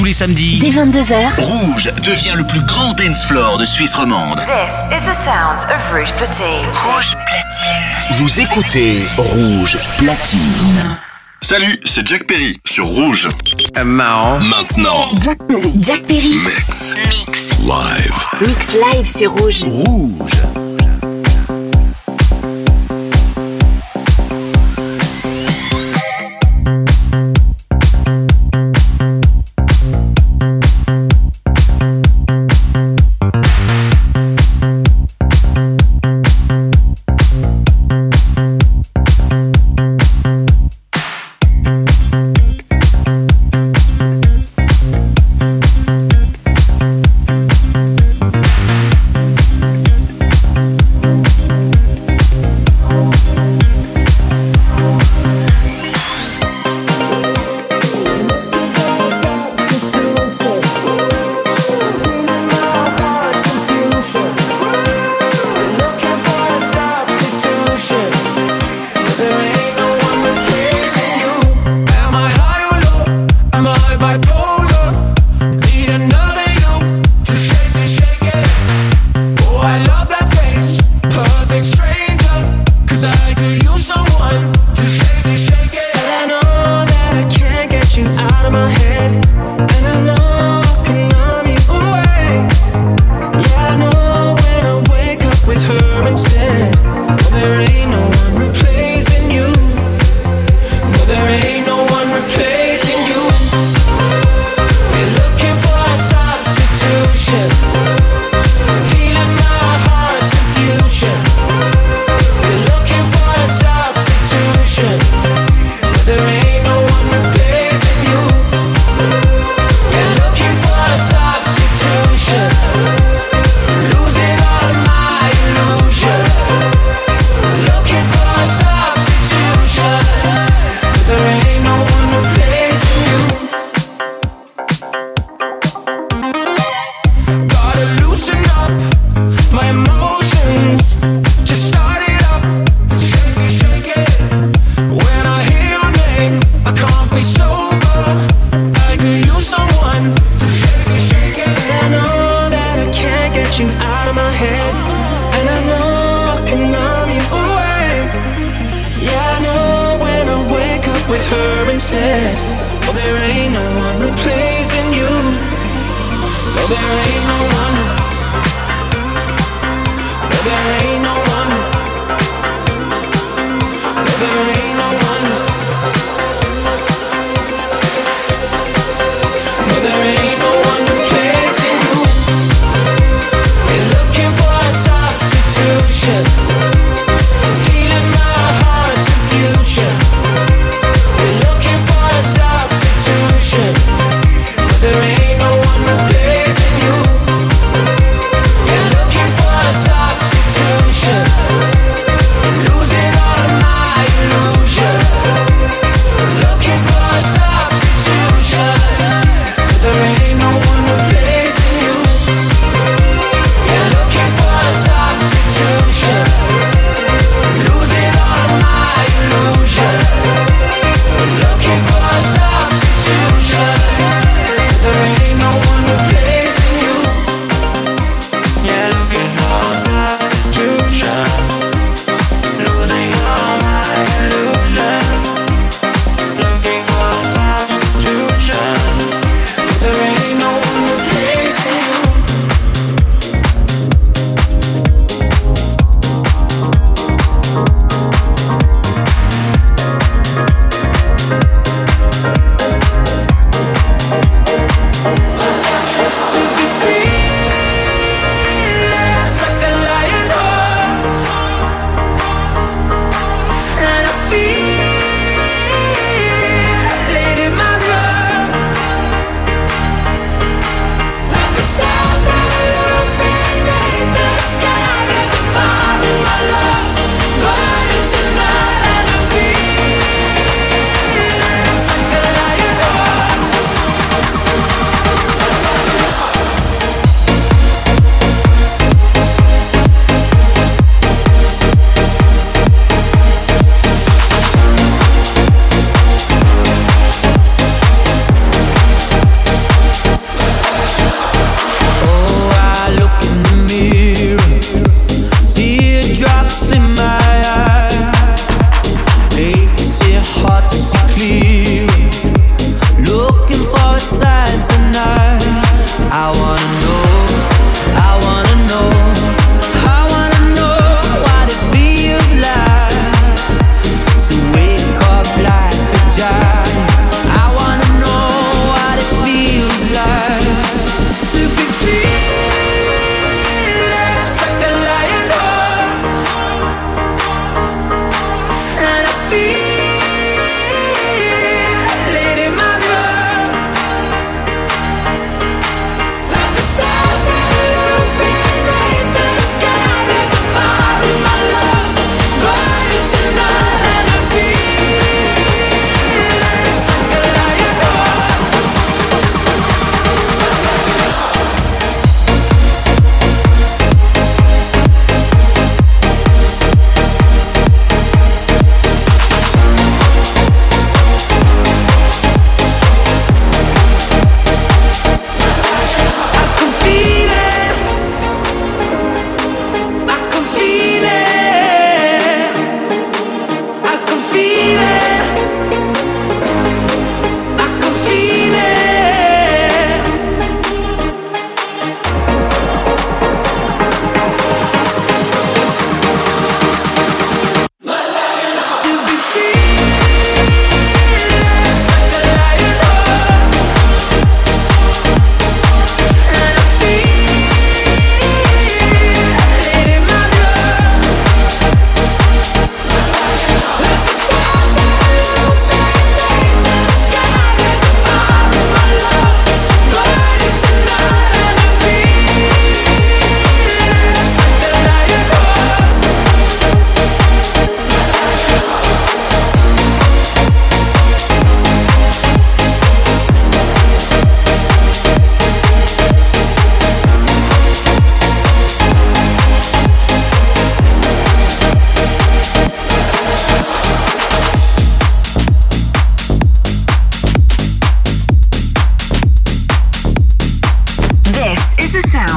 tous les samedis. Dès 22h, Rouge devient le plus grand dance floor de Suisse romande. This is the sound of Rouge Platine. Rouge Platine. Vous écoutez Rouge Platine. Salut, c'est Jack Perry sur Rouge. Euh, Maintenant. Maintenant. Jack Perry. Jack Perry. Mix. Mix. Live. Mix live, c'est Rouge. Rouge.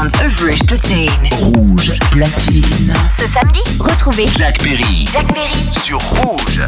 Sounds of Rouge Platine. Rouge platine. Ce samedi, retrouvez Jack Perry Jack Perry sur Rouge.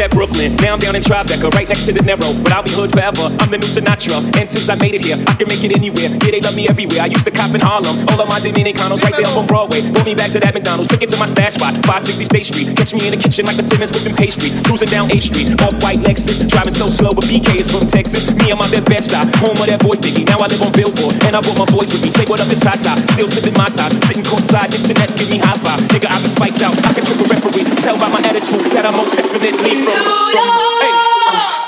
That Brooklyn. I'm down in Tribeca, right next to the Narrow. But I'll be hood forever. I'm the new Sinatra. And since I made it here, I can make it anywhere. Yeah, they love me everywhere. I used to cop in Harlem. All of my Dominicanos right there up on Broadway. Pull me back to that McDonald's. Took it to my stash spot, 560 State Street. Catch me in the kitchen like the Simmons whipping pastry. Cruising down A Street, off white Lexus. Driving so slow, but BK is from Texas. Me, I'm out that best side, home of that boy Biggie. Now I live on Billboard, and I brought my boys with me. Say what up to Tata. Still sipping my top, sitting courtside. Knicks and Nets give me high five. Nigga, I been spiked out. I can trick a referee. Tell by my attitude that I'm most definitely from. from hey,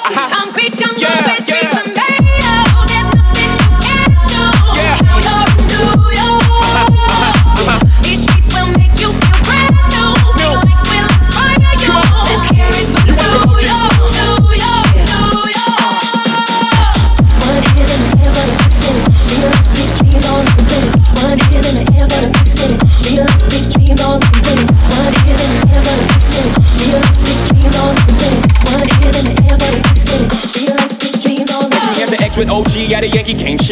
uh-huh. Concrete jungle Yeah, yeah.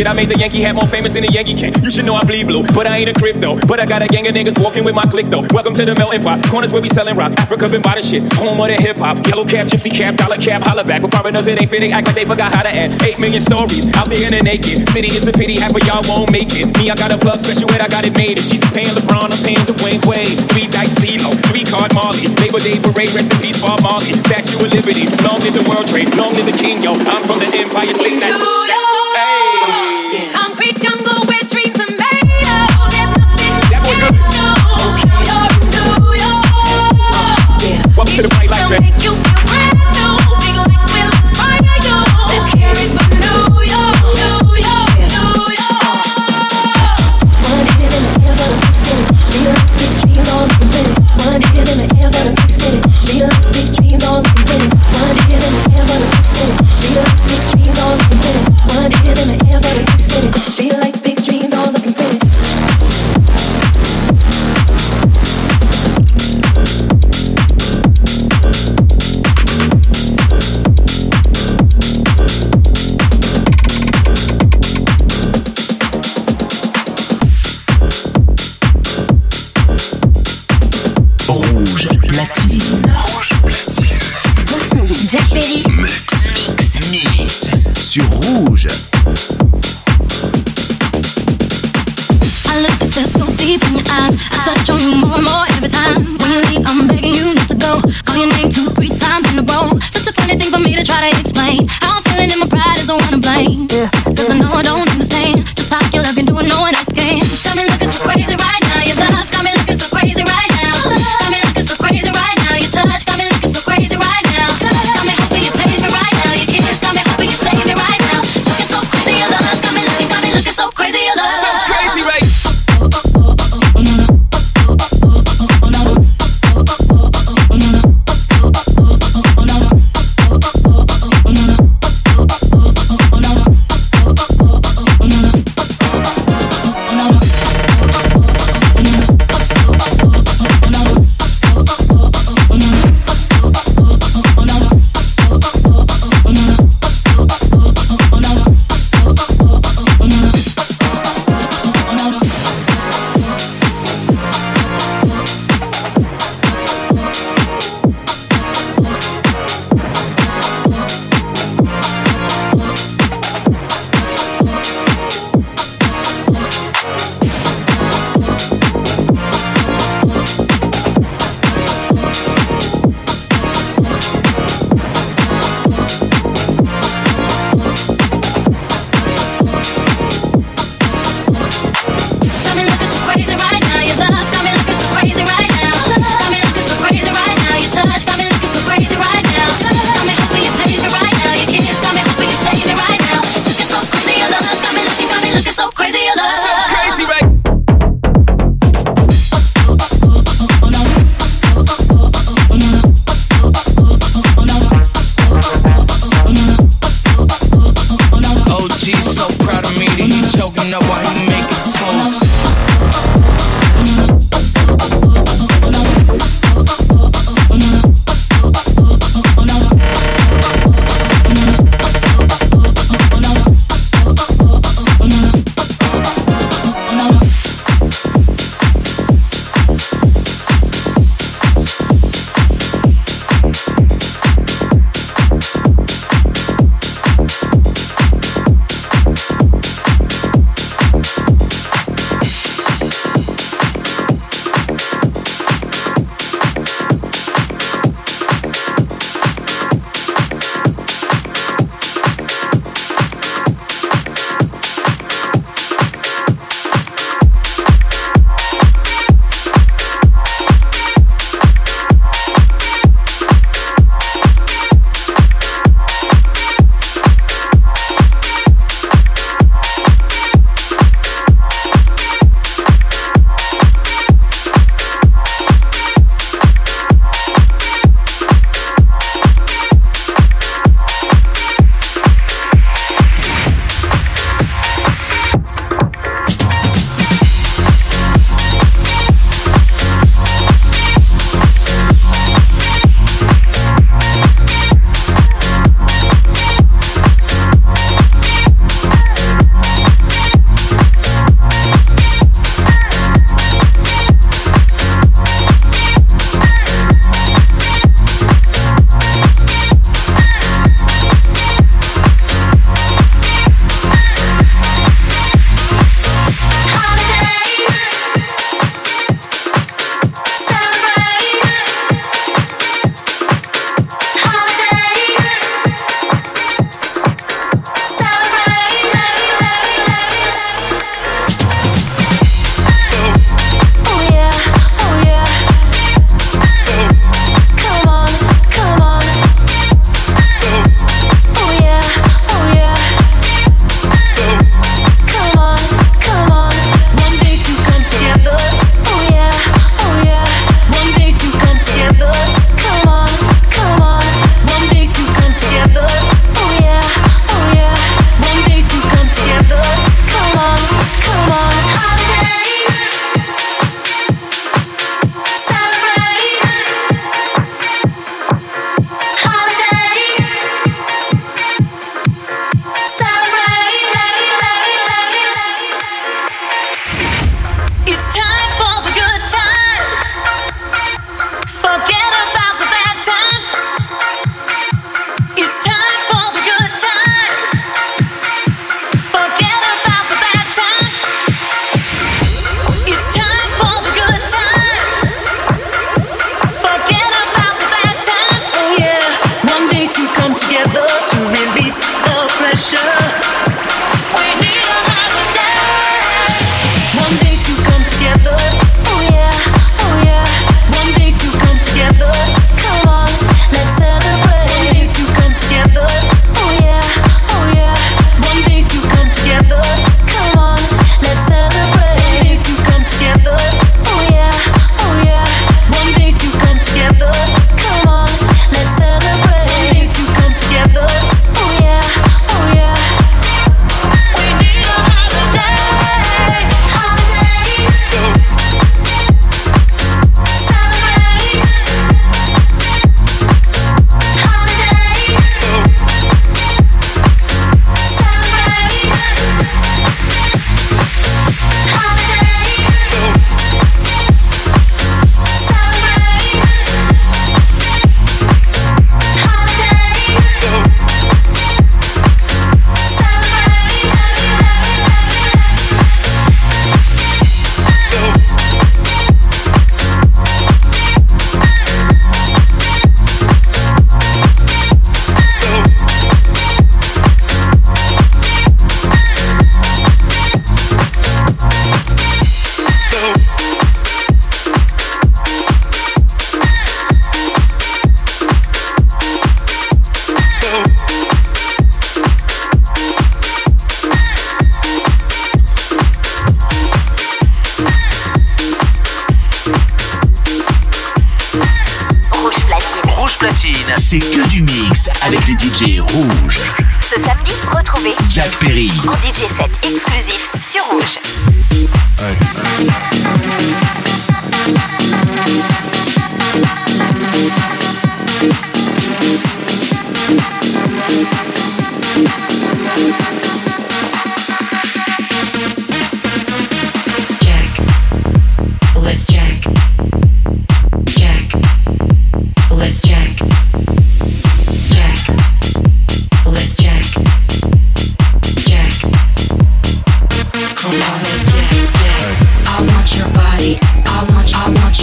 Shit, I made the Yankee hat more famous than the Yankee can. You should know I bleed blue, but I ain't a crypto. But I got a gang of niggas walking with my click though. Welcome to the melting pot. Corners where we selling rock. Africa been by the shit. Home of the hip hop. Yellow cap, gypsy cap, dollar cap, holla back. For foreigners, it ain't fitting. Act like they forgot how to act. Eight million stories out there in the naked. City is a pity, half of y'all won't make it. Me, I got a plug special ed, I got it made. If Jesus paying LeBron, I'm paying Dwayne Wade. Three dice CeeLo, three card Marley. Labor Day parade, rest in peace, Bob Marley. Statue of Liberty, long live the World Trade, long live the King, yo. I'm from the Empire State. To the party life, These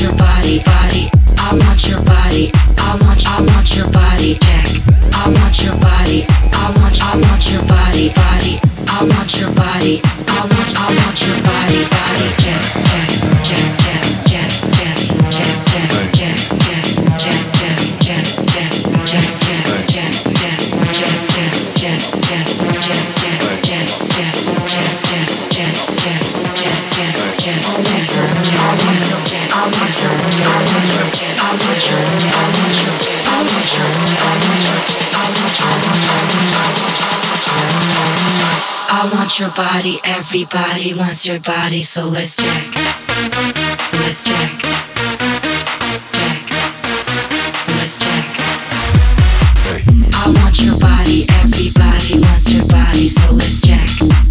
your body, body. I want your body. I want, I want your body. I want your body. I want, I want your body, body. I want your body. I want body, everybody wants your body, so let's check. Let's check. Check. Let's check. Hey. I want your body, everybody wants your body, so let's check.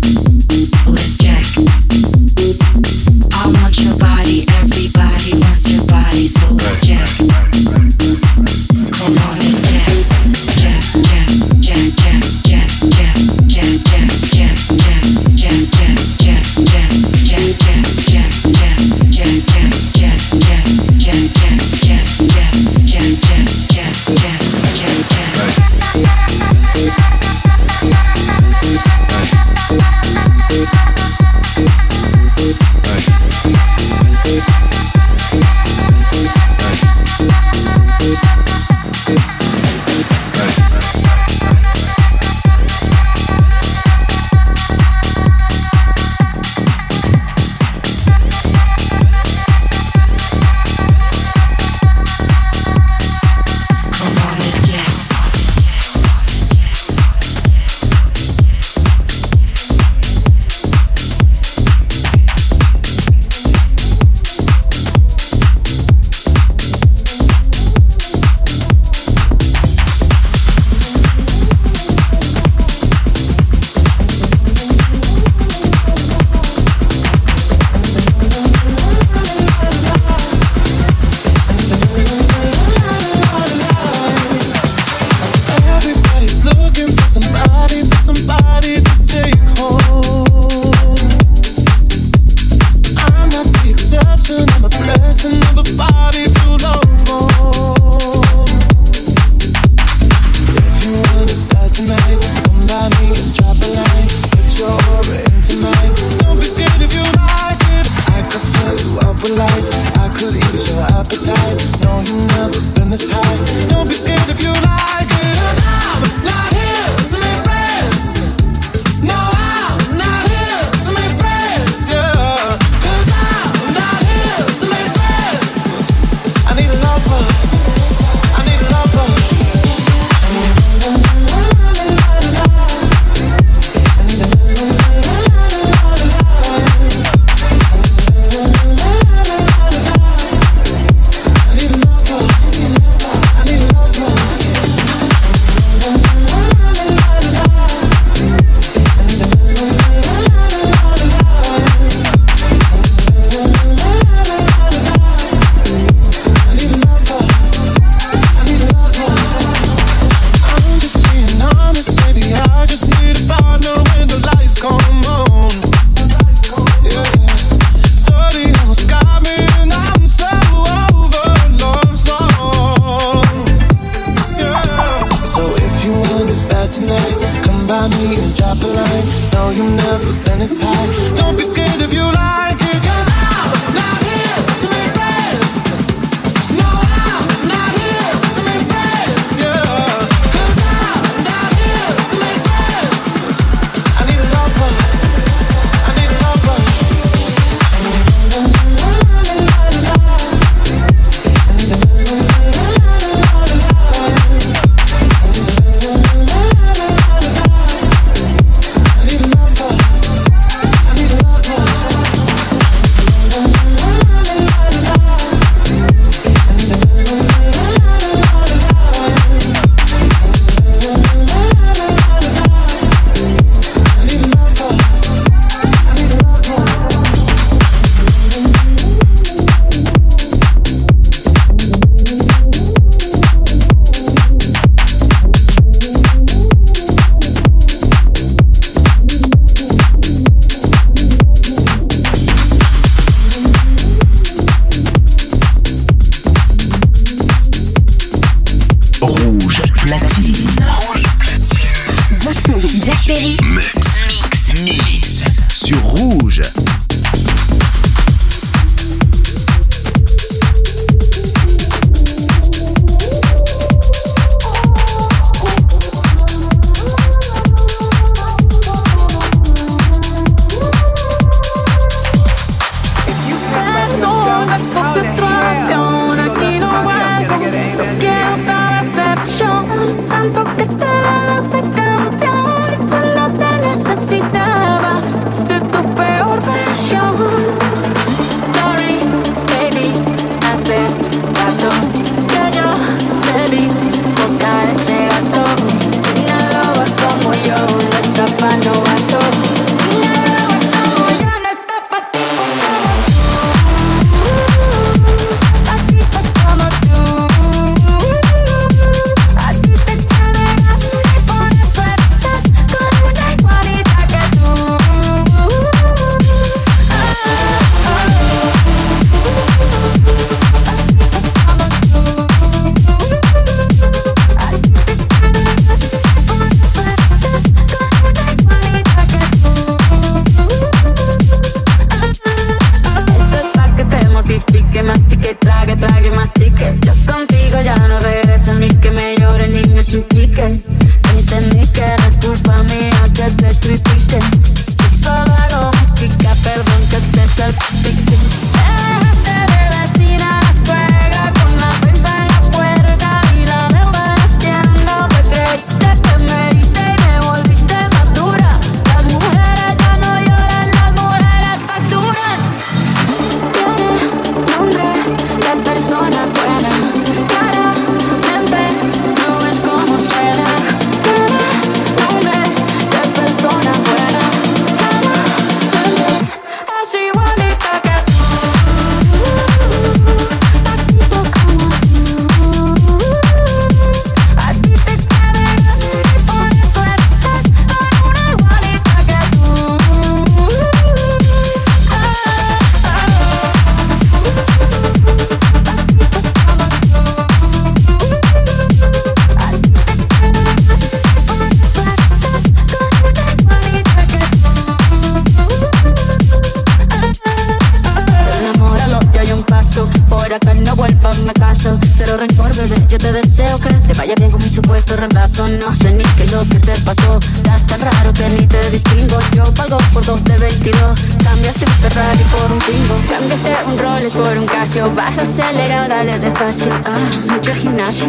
acelera, dale despacio. Ah, mucho gimnasio,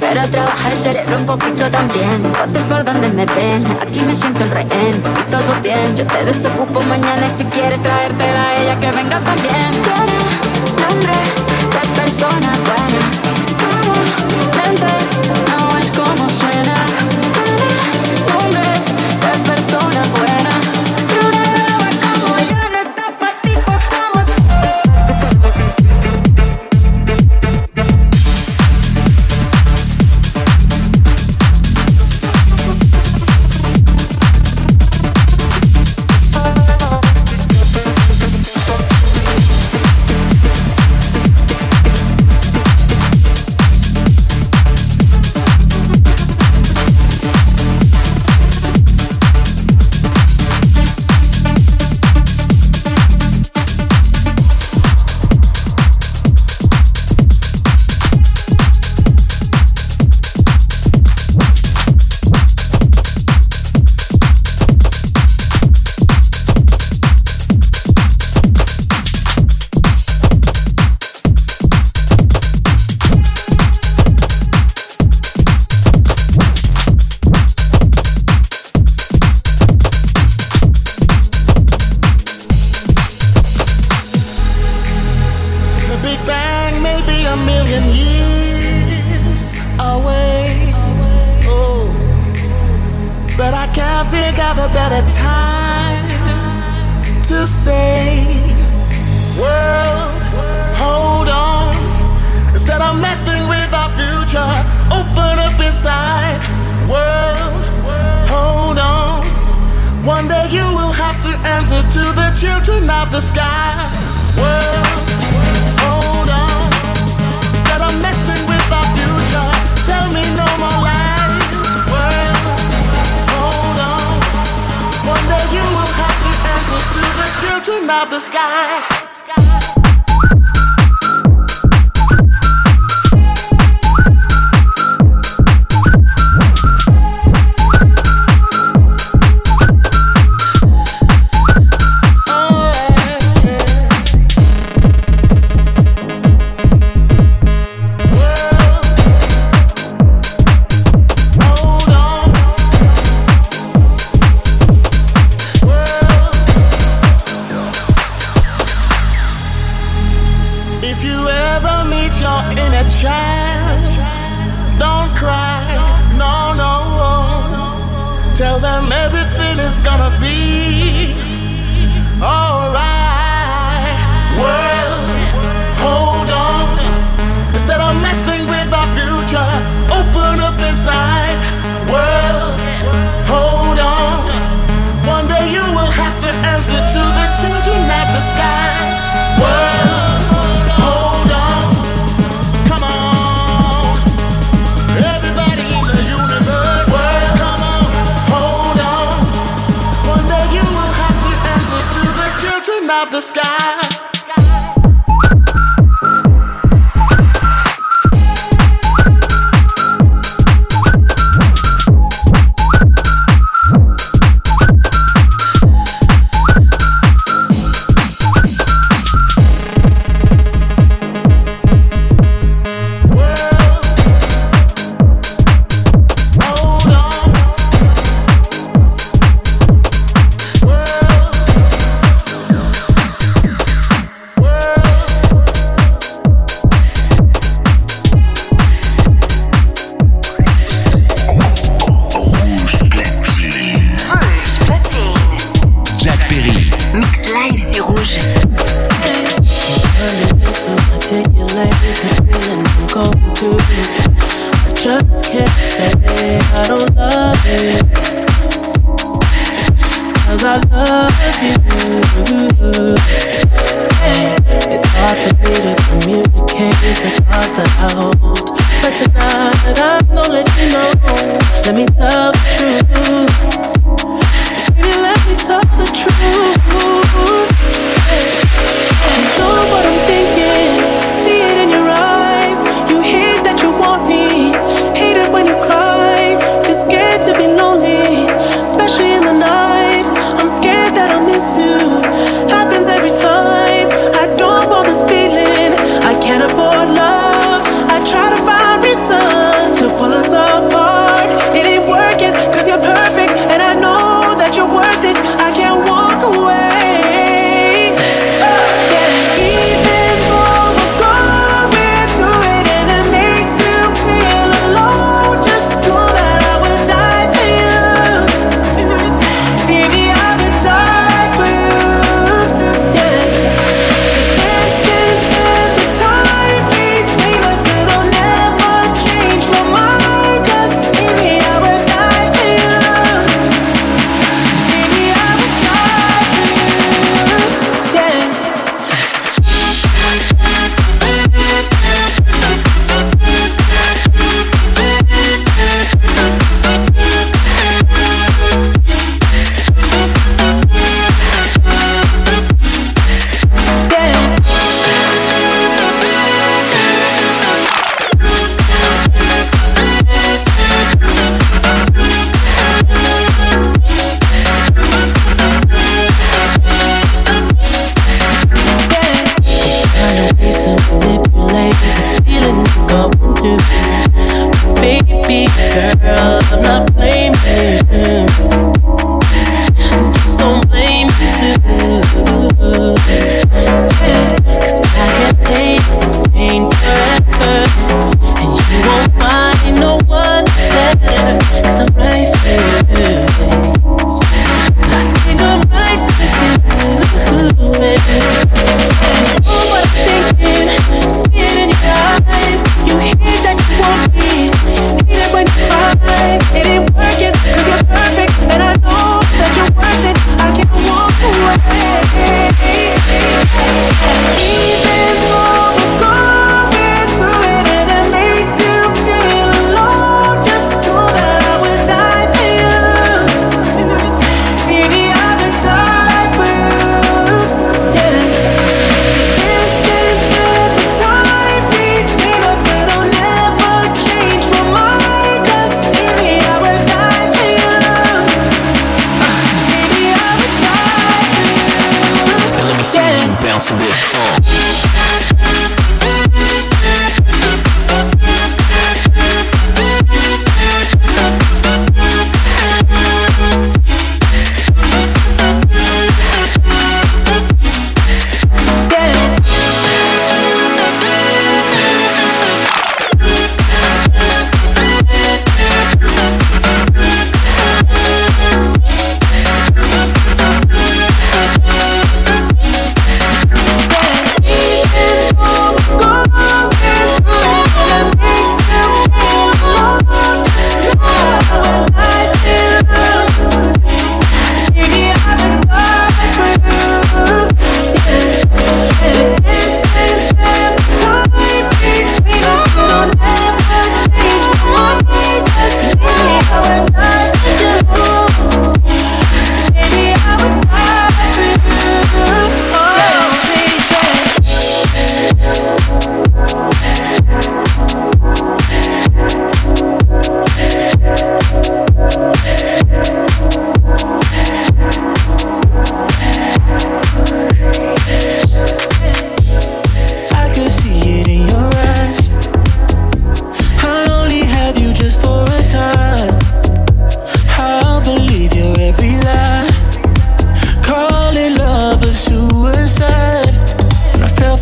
pero trabaja el cerebro un poquito también. Votes por donde me ven, aquí me siento el rehén. Y todo bien, yo te desocupo mañana. Y si quieres traértela a ella, que venga también. the sky.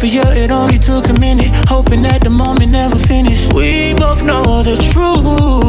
For you, it only took a minute. Hoping that the moment never finished. We both know the truth.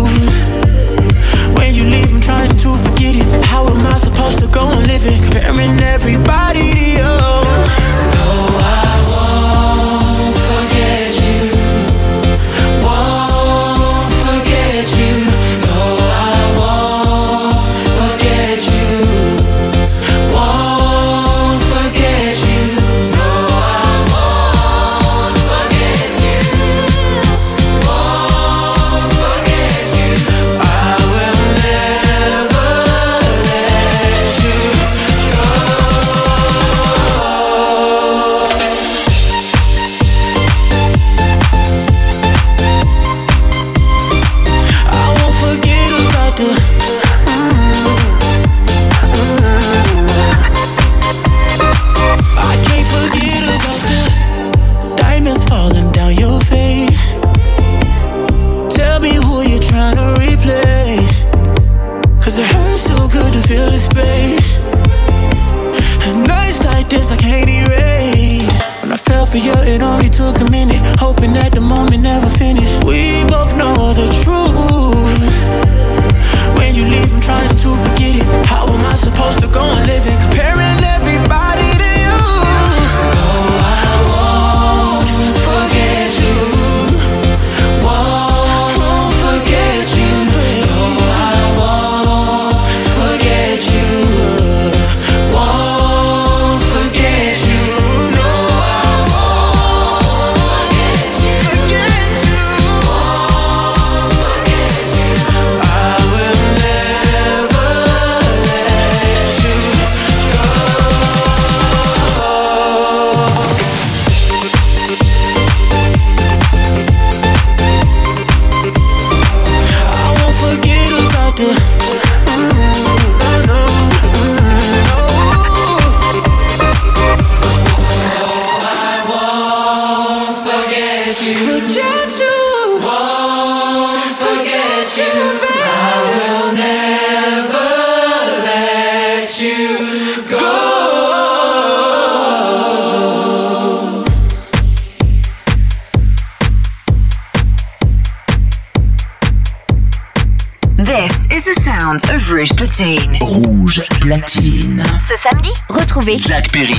Jack Perry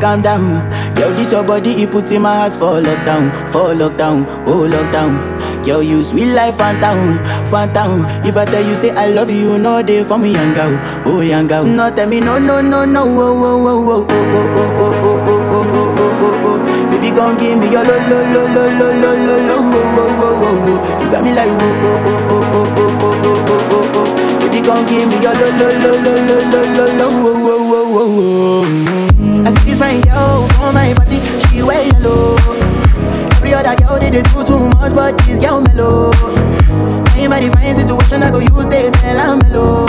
calm down. Yo, this your body, it put in my heart for lockdown, for lockdown, oh lockdown. Yo, you sweet life, phantom, phantom. If I tell you say I love you, know they for me, young girl, oh young girl. No, tell me no, no, no, no, oh, oh, oh, oh, oh, oh, oh, oh, oh, oh, oh, oh, oh. Baby, gon' give me your lo, lo, lo, lo, lo, lo, lo, lo, oh, oh, oh, oh, oh. You got me like, oh, oh, oh, oh, oh, oh, oh, oh, oh, oh, oh. Baby, gon' give me your lo, lo, lo, lo, lo, lo, lo, lo, oh, oh, oh, oh, oh. I this girl for my party, she wear yellow. Every other girl they, they do too much, but this girl mellow. I'm a divine situation, I go use they tell mellow.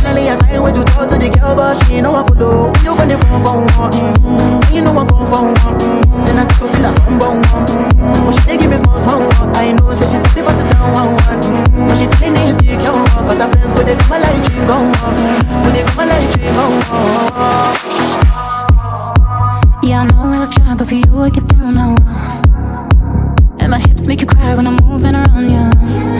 Finally, I find way to talk to the girl, but she no one follow. You gonna phone for one, mm-hmm. you know I come for one. Mm-hmm. Then I start to feel I'm born one. Mm-hmm. But she they give me small, small. I know, so she said they pass it down one, one. Mm-hmm. But she feeling insecure, cause her friends go, they come like drink on one. When they come like on one. Yeah, I know I look shy, but for you I get down now. And my hips make you cry when I'm moving around you. Do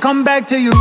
come back to you.